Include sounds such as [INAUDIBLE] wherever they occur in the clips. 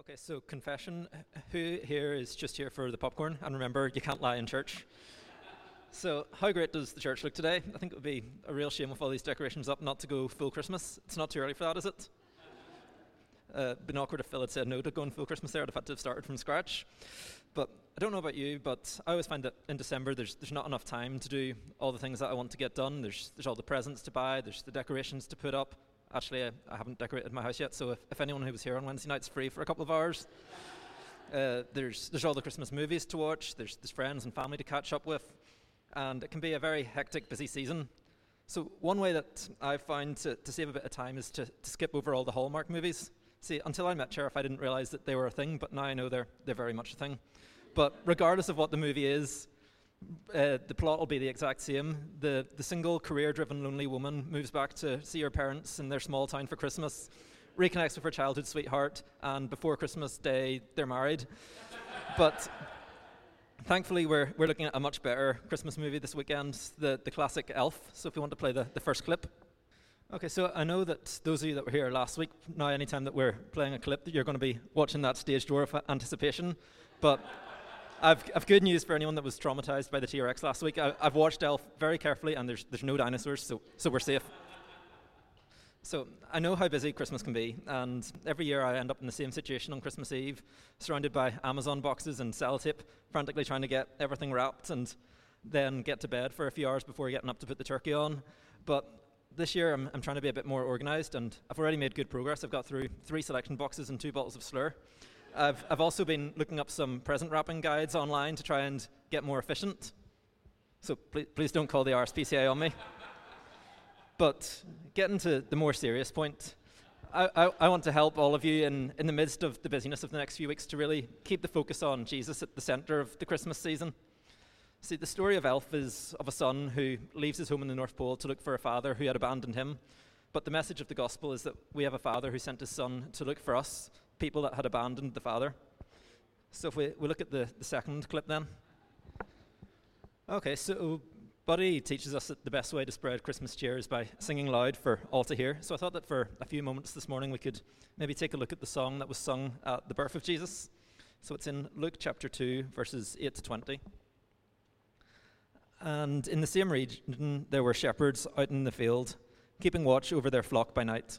Okay, so confession. Who here is just here for the popcorn? And remember, you can't lie in church. So, how great does the church look today? I think it would be a real shame with all these decorations up not to go full Christmas. It's not too early for that, is it? Uh, been awkward if Phil had said no to going full Christmas there. I'd have had to have started from scratch. But I don't know about you, but I always find that in December there's, there's not enough time to do all the things that I want to get done. There's, there's all the presents to buy, there's the decorations to put up, Actually, I, haven't decorated my house yet, so if, if anyone who was here on Wednesday night's free for a couple of hours, uh, there's, there's all the Christmas movies to watch, there's, there's friends and family to catch up with, and it can be a very hectic, busy season. So, one way that I've found to, to save a bit of time is to, to skip over all the Hallmark movies. See, until I met Sheriff, I didn't realize that they were a thing, but now I know they're, they're very much a thing. But regardless of what the movie is, uh, the plot will be the exact same. The, the single, career driven, lonely woman moves back to see her parents in their small town for Christmas, reconnects with her childhood sweetheart, and before Christmas Day, they're married. but thankfully, we're, we're looking at a much better Christmas movie this weekend, the, the classic Elf. So if you want to play the, the first clip. Okay, so I know that those of you that were here last week, now anytime that we're playing a clip, that you're going to be watching that stage door of anticipation. But I've, I've good news for anyone that was traumatized by the T Rex last week. I, have watched Elf very carefully, and there's, there's no dinosaurs, so, so we're safe. So I know how busy Christmas can be, and every year I end up in the same situation on Christmas Eve, surrounded by Amazon boxes and sellotape, frantically trying to get everything wrapped and then get to bed for a few hours before getting up to put the turkey on. But this year I'm, I'm trying to be a bit more organized, and I've already made good progress. I've got through three selection boxes and two bottles of slur. I've, I've also been looking up some present wrapping guides online to try and get more efficient. So please, please don't call the RSPCA on me. but getting to the more serious point, I, I, I, want to help all of you in, in the midst of the busyness of the next few weeks to really keep the focus on Jesus at the center of the Christmas season. See, the story of Elf is of a son who leaves his home in the North Pole to look for a father who had abandoned him. But the message of the gospel is that we have a father who sent his son to look for us people that had abandoned the Father. So if we, we look at the, the second clip then. Okay, so Buddy teaches us that the best way to spread Christmas cheer is by singing loud for all to hear. So I thought that for a few moments this morning we could maybe take a look at the song that was sung at the birth of Jesus. So it's in Luke chapter 2, verses 8 to 20. And in the same region, there were shepherds out in the field, keeping watch over their flock by night.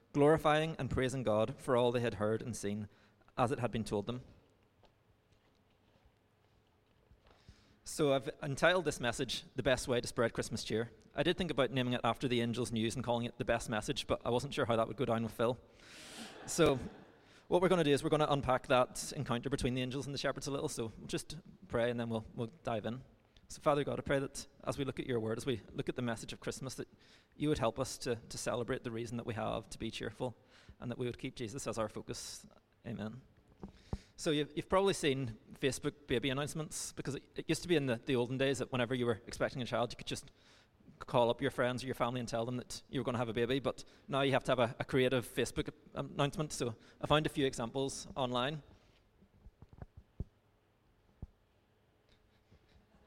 glorifying and praising God for all they had heard and seen, as it had been told them. So I've entitled this message, The Best Way to Spread Christmas Cheer. I did think about naming it after the Angels News and calling it The Best Message, but I wasn't sure how that would go down with Phil. So what we're going to do is we're going to unpack that encounter between the angels and the shepherds a little. So just pray and then we'll, we'll dive in. So, Father God, I pray that as we look at your word, as we look at the message of Christmas, that you would help us to, to celebrate the reason that we have to be cheerful and that we would keep Jesus as our focus. Amen. So, you've, you've probably seen Facebook baby announcements because it, it used to be in the, the olden days that whenever you were expecting a child, you could just call up your friends or your family and tell them that you were going to have a baby. But now you have to have a, a creative Facebook um, announcement. So, I found a few examples online.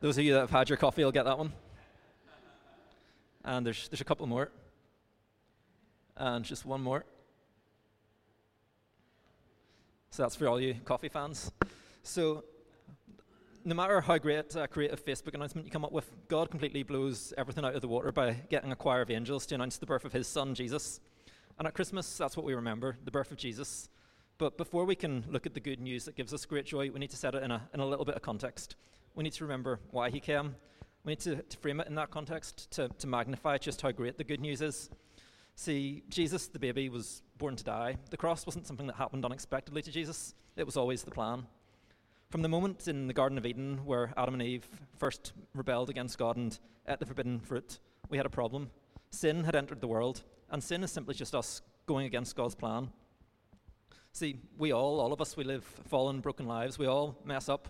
Those of you that have had your coffee will get that one. And there's, there's a couple more. And just one more. So that's for all you coffee fans. So, no matter how great a creative Facebook announcement you come up with, God completely blows everything out of the water by getting a choir of angels to announce the birth of his son, Jesus. And at Christmas, that's what we remember the birth of Jesus. But before we can look at the good news that gives us great joy, we need to set it in a, in a little bit of context. We need to remember why he came. We need to, to frame it in that context to, to magnify just how great the good news is. See, Jesus, the baby, was born to die. The cross wasn't something that happened unexpectedly to Jesus, it was always the plan. From the moment in the Garden of Eden where Adam and Eve first rebelled against God and ate the forbidden fruit, we had a problem. Sin had entered the world, and sin is simply just us going against God's plan. See, we all, all of us, we live fallen, broken lives. We all mess up.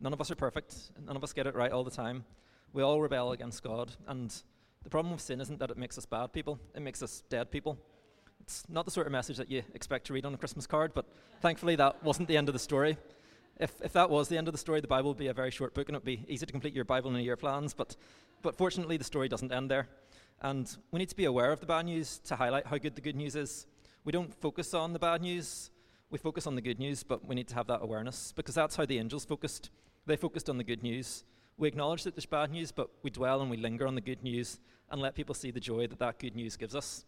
None of us are perfect. None of us get it right all the time. We all rebel against God. And the problem with sin isn't that it makes us bad people, it makes us dead people. It's not the sort of message that you expect to read on a Christmas card, but thankfully that wasn't the end of the story. If, if that was the end of the story, the Bible would be a very short book and it would be easy to complete your Bible in a year plans. But, but fortunately, the story doesn't end there. And we need to be aware of the bad news to highlight how good the good news is. We don't focus on the bad news, we focus on the good news, but we need to have that awareness because that's how the angels focused. They focused on the good news. We acknowledge that there's bad news, but we dwell and we linger on the good news and let people see the joy that that good news gives us.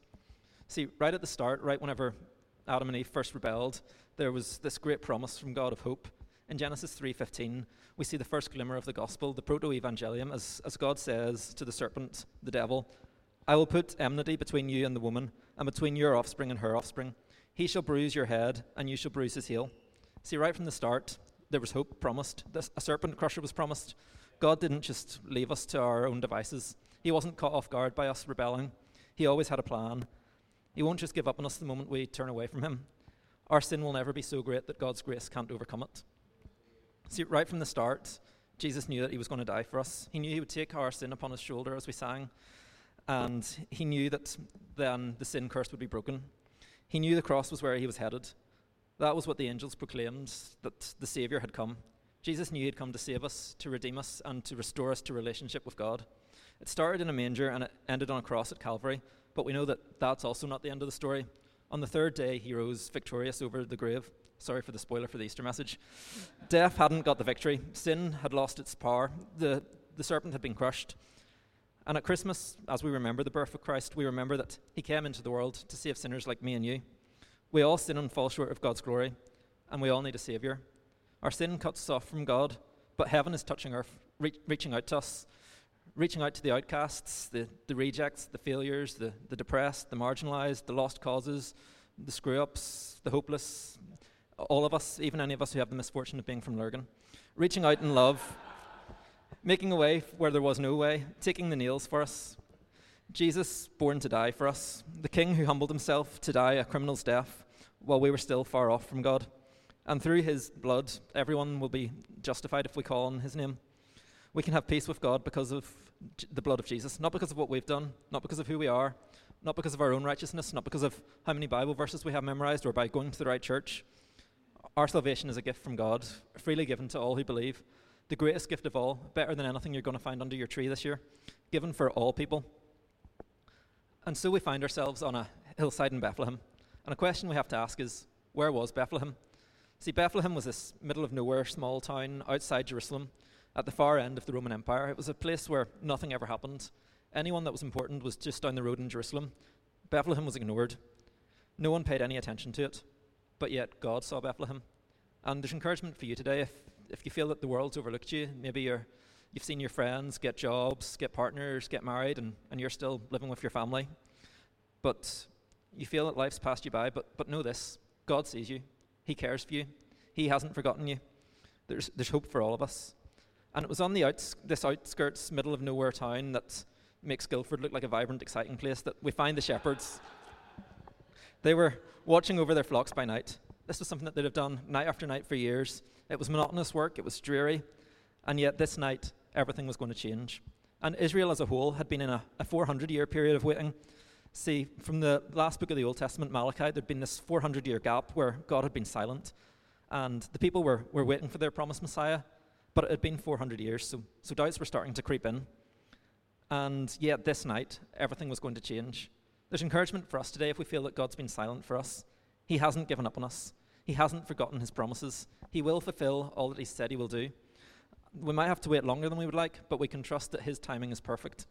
See, right at the start, right whenever Adam and Eve first rebelled, there was this great promise from God of hope. In Genesis 3:15, we see the first glimmer of the gospel, the proto-evangelium, as, as God says to the serpent, the devil, I will put enmity between you and the woman, and between your offspring and her offspring. He shall bruise your head, and you shall bruise his heel. See, right from the start, there was hope promised. a serpent crusher was promised. God didn't just leave us to our own devices. He wasn't caught off guard by us rebelling. He always had a plan. He won't just give up on us the moment we turn away from Him. Our sin will never be so great that God's grace can't overcome it. See, right from the start, Jesus knew that He was going to die for us. He knew He would take our sin upon His shoulder, as we sang, and He knew that then the sin curse would be broken. He knew the cross was where He was headed. That was what the angels proclaimed that the Savior had come. Jesus knew He'd come to save us, to redeem us, and to restore us to relationship with God. It started in a manger and it ended on a cross at Calvary, but we know that that's also not the end of the story. On the third day, he rose victorious over the grave. Sorry for the spoiler for the Easter message. Death hadn't got the victory, sin had lost its power, the, the serpent had been crushed. And at Christmas, as we remember the birth of Christ, we remember that he came into the world to save sinners like me and you. We all sin and fall short of God's glory, and we all need a Savior. Our sin cuts us off from God, but heaven is touching earth, re- reaching out to us reaching out to the outcasts, the, the rejects, the failures, the, the depressed, the marginalized, the lost causes, the screw ups, the hopeless, all of us, even any of us who have the misfortune of being from Lurgan. Reaching out in love, making a way where there was no way, taking the nails for us. Jesus, born to die for us, the King who humbled himself to die a criminal's death while we were still far off from God. And through his blood, everyone will be justified if we call on his name. We can have peace with God because of the blood of Jesus, not because of what we've done, not because of who we are, not because of our own righteousness, not because of how many Bible verses we have memorized or by going to the right church. Our salvation is a gift from God, freely given to all who believe. The greatest gift of all, better than anything you're going to find under your tree this year, given for all people. And so we find ourselves on a hillside in Bethlehem. And a question we have to ask is where was Bethlehem? See, Bethlehem was this middle of nowhere small town outside Jerusalem at the far end of the Roman Empire. It was a place where nothing ever happened. Anyone that was important was just down the road in Jerusalem. Bethlehem was ignored. No one paid any attention to it. But yet, God saw Bethlehem. And there's encouragement for you today if, if you feel that the world's overlooked you. Maybe you're, you've seen your friends get jobs, get partners, get married, and, and you're still living with your family. But you feel that life's passed you by. But, but know this God sees you, He cares for you, He hasn't forgotten you. There's, there's hope for all of us. And it was on the outs- this outskirts, middle of nowhere town that makes Gilford look like a vibrant, exciting place that we find the shepherds. They were watching over their flocks by night. This was something that they'd have done night after night for years. It was monotonous work, it was dreary, and yet this night everything was going to change. And Israel as a whole had been in a, a 400 year period of waiting. See, from the last book of the Old Testament, Malachi, there'd been this 400 year gap where God had been silent, and the people were, were waiting for their promised Messiah, but it had been 400 years, so, so doubts were starting to creep in. And yet, this night, everything was going to change. There's encouragement for us today if we feel that God's been silent for us. He hasn't given up on us, He hasn't forgotten His promises. He will fulfill all that He said He will do. We might have to wait longer than we would like, but we can trust that His timing is perfect.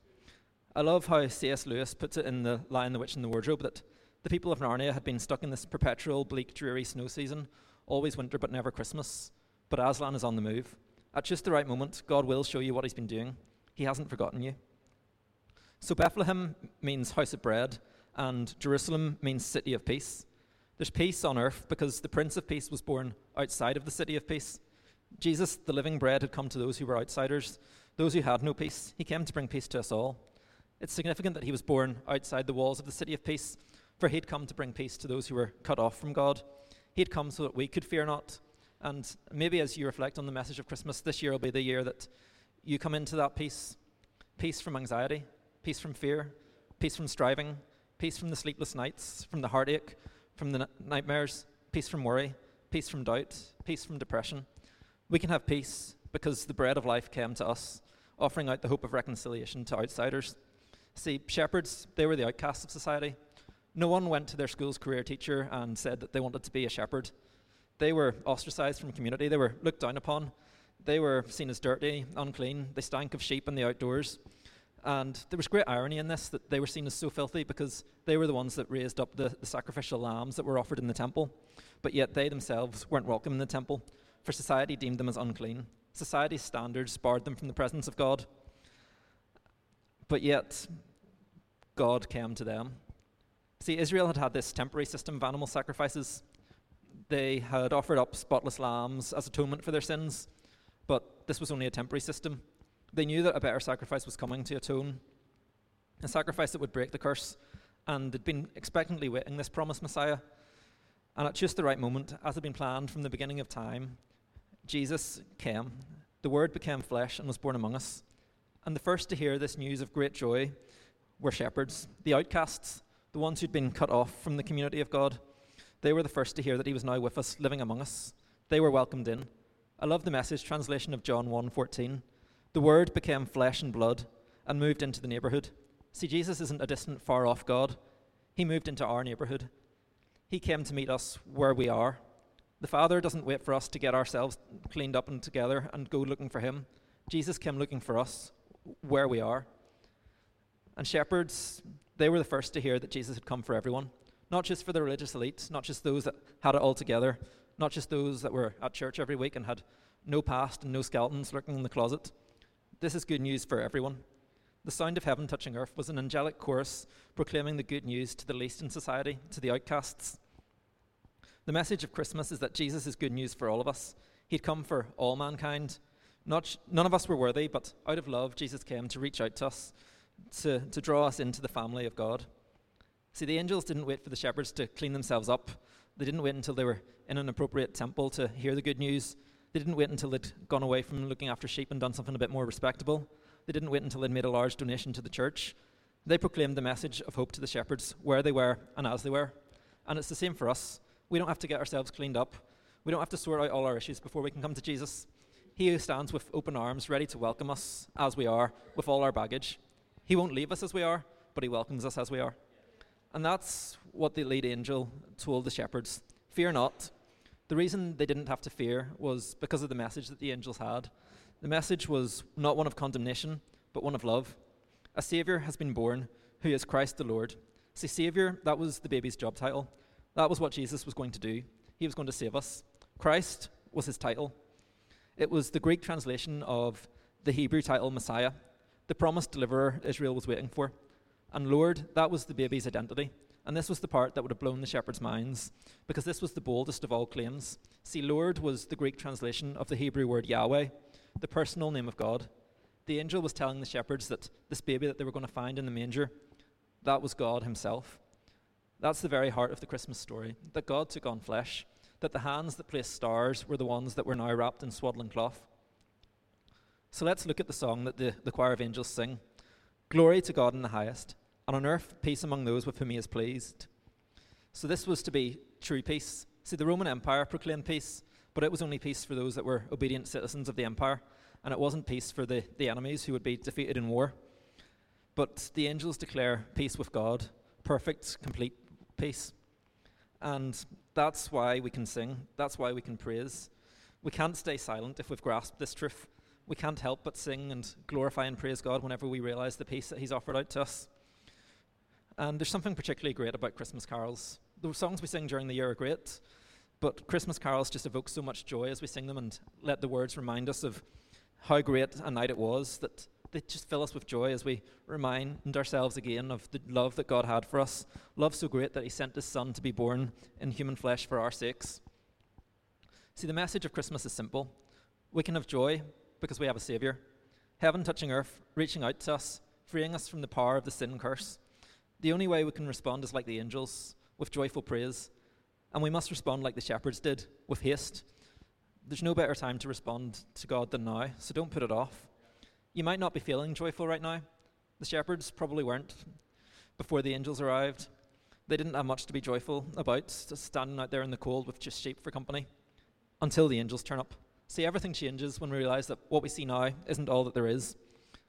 I love how C.S. Lewis puts it in The Lion, the Witch, and the Wardrobe that The people of Narnia had been stuck in this perpetual, bleak, dreary snow season, always winter but never Christmas. But Aslan is on the move. At just the right moment, God will show you what he's been doing. He hasn't forgotten you. So Bethlehem means house of bread, and Jerusalem means city of peace. There's peace on earth because the Prince of Peace was born outside of the city of peace. Jesus, the living bread, had come to those who were outsiders, those who had no peace. He came to bring peace to us all. It's significant that he was born outside the walls of the city of peace, for he'd come to bring peace to those who were cut off from God. He'd come so that we could fear not. And maybe as you reflect on the message of Christmas, this year will be the year that you come into that peace peace from anxiety, peace from fear, peace from striving, peace from the sleepless nights, from the heartache, from the n- nightmares, peace from worry, peace from doubt, peace from depression. We can have peace because the bread of life came to us, offering out the hope of reconciliation to outsiders. See, shepherds, they were the outcasts of society. No one went to their school's career teacher and said that they wanted to be a shepherd. They were ostracized from community, they were looked down upon. They were seen as dirty, unclean, they stank of sheep in the outdoors. And there was great irony in this that they were seen as so filthy because they were the ones that raised up the, the sacrificial lambs that were offered in the temple. But yet they themselves weren't welcome in the temple, for society deemed them as unclean. Society's standards barred them from the presence of God. But yet, God came to them. See, Israel had had this temporary system of animal sacrifices. They had offered up spotless lambs as atonement for their sins, but this was only a temporary system. They knew that a better sacrifice was coming to atone, a sacrifice that would break the curse, and they'd been expectantly waiting this promised Messiah. And at just the right moment, as had been planned from the beginning of time, Jesus came. The Word became flesh and was born among us. And the first to hear this news of great joy were shepherds, the outcasts, the ones who'd been cut off from the community of God. They were the first to hear that He was now with us, living among us. They were welcomed in. I love the message translation of John 1:14. The Word became flesh and blood and moved into the neighborhood. See, Jesus isn't a distant, far off God. He moved into our neighborhood. He came to meet us where we are. The Father doesn't wait for us to get ourselves cleaned up and together and go looking for Him. Jesus came looking for us where we are. And shepherds, they were the first to hear that Jesus had come for everyone, not just for the religious elite, not just those that had it all together, not just those that were at church every week and had no past and no skeletons lurking in the closet. This is good news for everyone. The sound of heaven touching earth was an angelic chorus proclaiming the good news to the least in society, to the outcasts. The message of Christmas is that Jesus is good news for all of us. He'd come for all mankind. Not, none of us were worthy, but out of love, Jesus came to reach out to us, to, to draw us into the family of God. See, the angels didn't wait for the shepherds to clean themselves up. They didn't wait until they were in an appropriate temple to hear the good news. They didn't wait until they'd gone away from looking after sheep and done something a bit more respectable. They didn't wait until they'd made a large donation to the church. They proclaimed the message of hope to the shepherds where they were and as they were. And it's the same for us. We don't have to get ourselves cleaned up. We don't have to sort out all our issues before we can come to Jesus. He who stands with open arms, ready to welcome us as we are, with all our baggage. He won't leave us as we are, but he welcomes us as we are. And that's what the lead angel told the shepherds Fear not. The reason they didn't have to fear was because of the message that the angels had. The message was not one of condemnation, but one of love. A Saviour has been born, who is Christ the Lord. See, Saviour, that was the baby's job title. That was what Jesus was going to do. He was going to save us. Christ was his title. It was the Greek translation of the Hebrew title Messiah, the promised deliverer Israel was waiting for. And Lord, that was the baby's identity. And this was the part that would have blown the shepherds' minds, because this was the boldest of all claims. See, Lord was the Greek translation of the Hebrew word Yahweh, the personal name of God. The angel was telling the shepherds that this baby that they were going to find in the manger, that was God Himself. That's the very heart of the Christmas story that God took on flesh, that the hands that placed stars were the ones that were now wrapped in swaddling cloth. So let's look at the song that the, the choir of angels sing Glory to God in the highest, and on earth peace among those with whom he is pleased. So this was to be true peace. See, the Roman Empire proclaimed peace, but it was only peace for those that were obedient citizens of the empire, and it wasn't peace for the, the enemies who would be defeated in war. But the angels declare peace with God, perfect, complete peace. And that's why we can sing, that's why we can praise. We can't stay silent if we've grasped this truth. We can't help but sing and glorify and praise God whenever we realize the peace that He's offered out to us. And there's something particularly great about Christmas carols. The songs we sing during the year are great, but Christmas carols just evoke so much joy as we sing them and let the words remind us of how great a night it was that they just fill us with joy as we remind ourselves again of the love that God had for us. Love so great that He sent His Son to be born in human flesh for our sakes. See, the message of Christmas is simple. We can have joy because we have a Saviour. Heaven touching earth, reaching out to us, freeing us from the power of the sin curse. The only way we can respond is like the angels, with joyful praise. And we must respond like the shepherds did, with haste. There's no better time to respond to God than now, so don't put it off. You might not be feeling joyful right now. The shepherds probably weren't before the angels arrived. They didn't have much to be joyful about, just standing out there in the cold with just sheep for company, until the angels turn up. See, everything changes when we realize that what we see now isn't all that there is.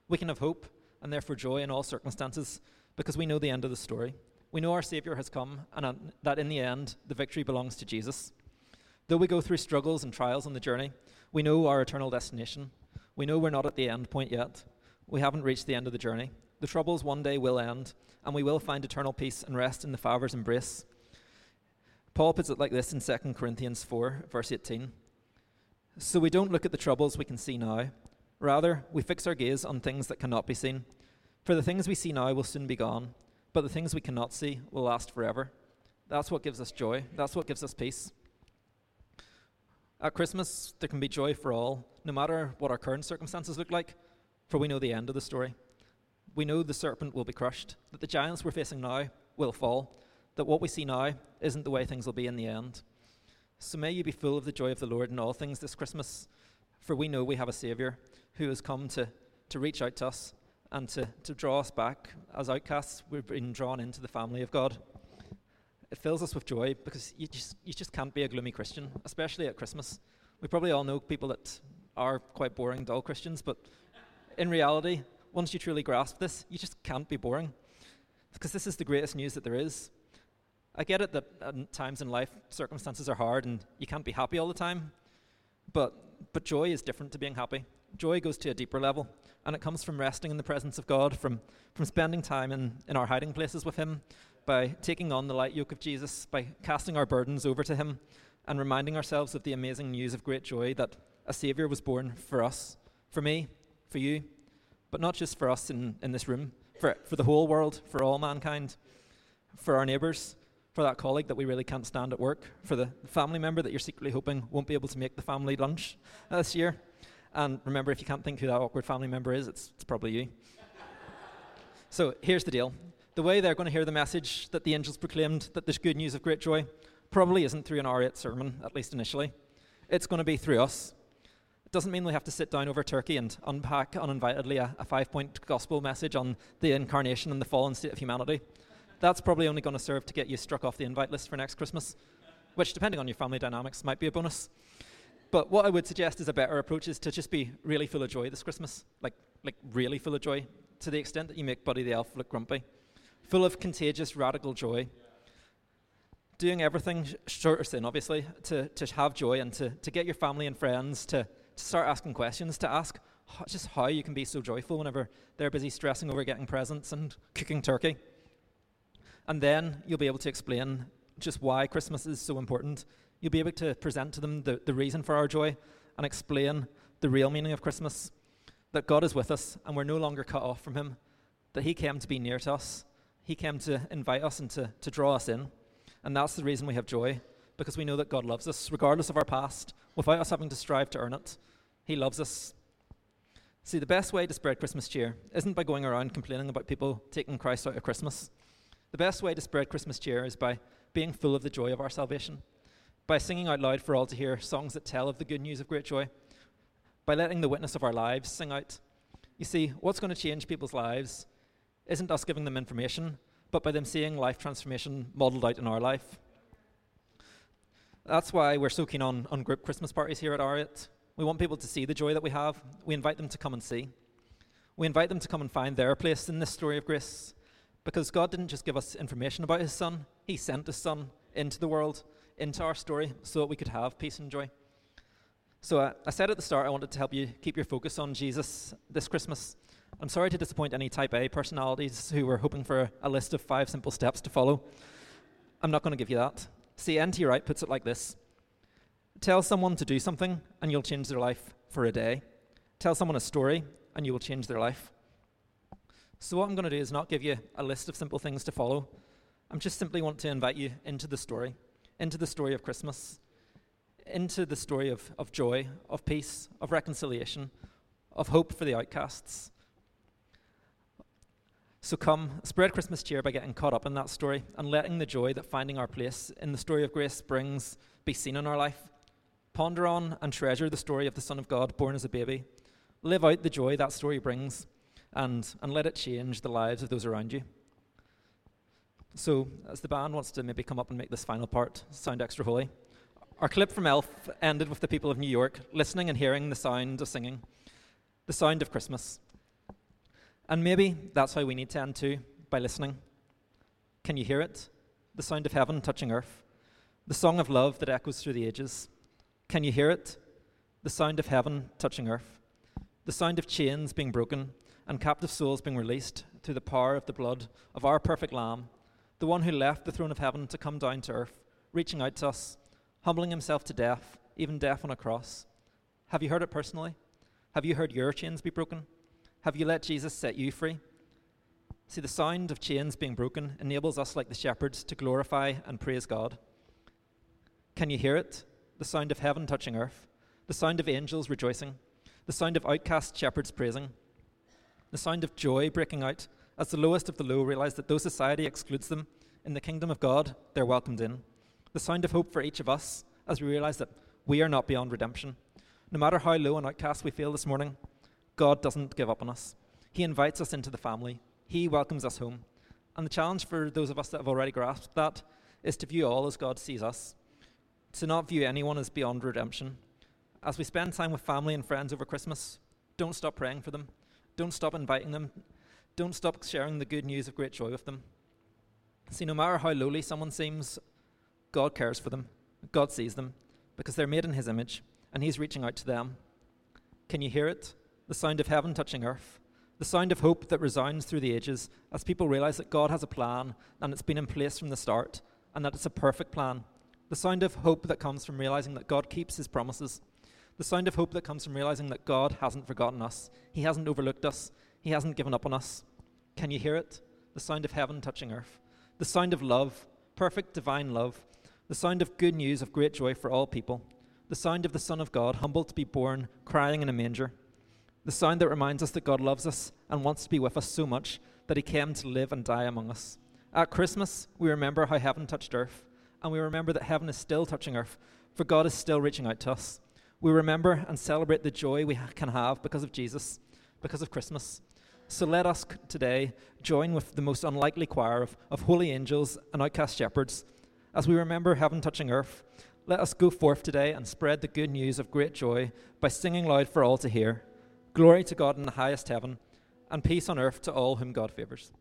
We can have hope and therefore joy in all circumstances because we know the end of the story. We know our Savior has come and that in the end, the victory belongs to Jesus. Though we go through struggles and trials on the journey, we know our eternal destination. We know we're not at the end point yet. We haven't reached the end of the journey. The troubles one day will end, and we will find eternal peace and rest in the Father's embrace. Paul puts it like this in 2 Corinthians 4, verse 18. So we don't look at the troubles we can see now. Rather, we fix our gaze on things that cannot be seen. For the things we see now will soon be gone, but the things we cannot see will last forever. That's what gives us joy. That's what gives us peace. At Christmas, there can be joy for all, no matter what our current circumstances look like, for we know the end of the story. We know the serpent will be crushed, that the giants we're facing now will fall, that what we see now isn't the way things will be in the end. So may you be full of the joy of the Lord in all things this Christmas, for we know we have a Saviour who has come to, to reach out to us and to, to draw us back. As outcasts, we've been drawn into the family of God it fills us with joy because you just, you just can't be a gloomy Christian, especially at Christmas. We probably all know people that are quite boring, dull Christians, but in reality, once you truly grasp this, you just can't be boring because this is the greatest news that there is. I get it that uh, at times in life circumstances are hard and you can't be happy all the time, but, but joy is different to being happy. Joy goes to a deeper level, and it comes from resting in the presence of God, from, from spending time in, in our hiding places with Him, by taking on the light yoke of Jesus, by casting our burdens over to Him, and reminding ourselves of the amazing news of great joy that a Saviour was born for us, for me, for you, but not just for us in, in this room, for, for the whole world, for all mankind, for our neighbours, for that colleague that we really can't stand at work, for the family member that you're secretly hoping won't be able to make the family lunch uh, this year. And remember, if you can't think who that awkward family member is, it's, it's probably you. [LAUGHS] so here's the deal the way they're going to hear the message that the angels proclaimed that there's good news of great joy probably isn't through an R8 sermon, at least initially. It's going to be through us. It doesn't mean we have to sit down over turkey and unpack uninvitedly a, a five point gospel message on the incarnation and the fallen state of humanity. That's probably only going to serve to get you struck off the invite list for next Christmas, which, depending on your family dynamics, might be a bonus. But what I would suggest is a better approach is to just be really full of joy this Christmas, like, like really full of joy, to the extent that you make Buddy the Elf look grumpy full of contagious, radical joy. Doing everything short of sin, obviously, to, to have joy and to, to get your family and friends to, to start asking questions, to ask just how you can be so joyful whenever they're busy stressing over getting presents and cooking turkey. And then you'll be able to explain just why Christmas is so important. You'll be able to present to them the, the reason for our joy and explain the real meaning of Christmas that God is with us and we're no longer cut off from Him, that He came to be near to us, he came to invite us and to, to draw us in. And that's the reason we have joy, because we know that God loves us, regardless of our past, without us having to strive to earn it. He loves us. See, the best way to spread Christmas cheer isn't by going around complaining about people taking Christ out of Christmas. The best way to spread Christmas cheer is by being full of the joy of our salvation, by singing out loud for all to hear songs that tell of the good news of great joy, by letting the witness of our lives sing out. You see, what's going to change people's lives isn't us giving them information, but by them seeing life transformation modeled out in our life. That's why we're so keen on, on group Christmas parties here at R8. We want people to see the joy that we have. We invite them to come and see. We invite them to come and find their place in this story of grace because God didn't just give us information about His Son, He sent His Son into the world, into our story, so that we could have peace and joy. So uh, I said at the start I wanted to help you keep your focus on Jesus this Christmas I'm sorry to disappoint any type A personalities who were hoping for a list of five simple steps to follow. I'm not going to give you that. See, N.T. Wright puts it like this Tell someone to do something, and you'll change their life for a day. Tell someone a story, and you will change their life. So, what I'm going to do is not give you a list of simple things to follow. I'm just simply want to invite you into the story, into the story of Christmas, into the story of, of joy, of peace, of reconciliation, of hope for the outcasts. So come, spread Christmas cheer by getting caught up in that story and letting the joy that finding our place in the story of grace brings be seen in our life. Ponder on and treasure the story of the Son of God born as a baby. Live out the joy that story brings and, and let it change the lives of those around you. So, as the band wants to maybe come up and make this final part sound extra holy, our clip from Elf ended with the people of New York listening and hearing the sound of singing, the sound of Christmas. And maybe that's how we need to end too, by listening. Can you hear it? The sound of heaven touching earth, the song of love that echoes through the ages. Can you hear it? The sound of heaven touching earth, the sound of chains being broken and captive souls being released through the power of the blood of our perfect Lamb, the one who left the throne of heaven to come down to earth, reaching out to us, humbling himself to death, even death on a cross. Have you heard it personally? Have you heard your chains be broken? Have you let Jesus set you free? See, the sound of chains being broken enables us, like the shepherds, to glorify and praise God. Can you hear it? The sound of heaven touching earth, the sound of angels rejoicing, the sound of outcast shepherds praising, the sound of joy breaking out as the lowest of the low realize that though society excludes them, in the kingdom of God, they're welcomed in. The sound of hope for each of us as we realize that we are not beyond redemption. No matter how low and outcast we feel this morning, God doesn't give up on us. He invites us into the family, He welcomes us home. And the challenge for those of us that have already grasped that is to view all as God sees us, to not view anyone as beyond redemption. As we spend time with family and friends over Christmas, don't stop praying for them. Don't stop inviting them. Don't stop sharing the good news of great joy with them. See, no matter how lowly someone seems, God cares for them. God sees them because they're made in His image and He's reaching out to them. Can you hear it? The sound of heaven touching earth. The sound of hope that resounds through the ages as people realize that God has a plan and it's been in place from the start and that it's a perfect plan. The sound of hope that comes from realizing that God keeps His promises the sound of hope that comes from realizing that God hasn't forgotten us, He hasn't overlooked us, He hasn't given up on us. Can you hear it? The sound of heaven touching earth. The sound of love, perfect divine love. The sound of good news of great joy for all people. The sound of the Son of God, humbled to be born, crying in a manger. The sound that reminds us that God loves us and wants to be with us so much that He came to live and die among us. At Christmas, we remember how heaven touched earth, and we remember that heaven is still touching earth, for God is still reaching out to us we remember and celebrate the joy we can have because of Jesus, because of Christmas. So let us today join with the most unlikely choir of, of holy angels and outcast shepherds as we remember heaven touching earth. Let us go forth today and spread the good news of great joy by singing loud for all to hear. Glory to God in the highest heaven, and peace on earth to all whom God favours.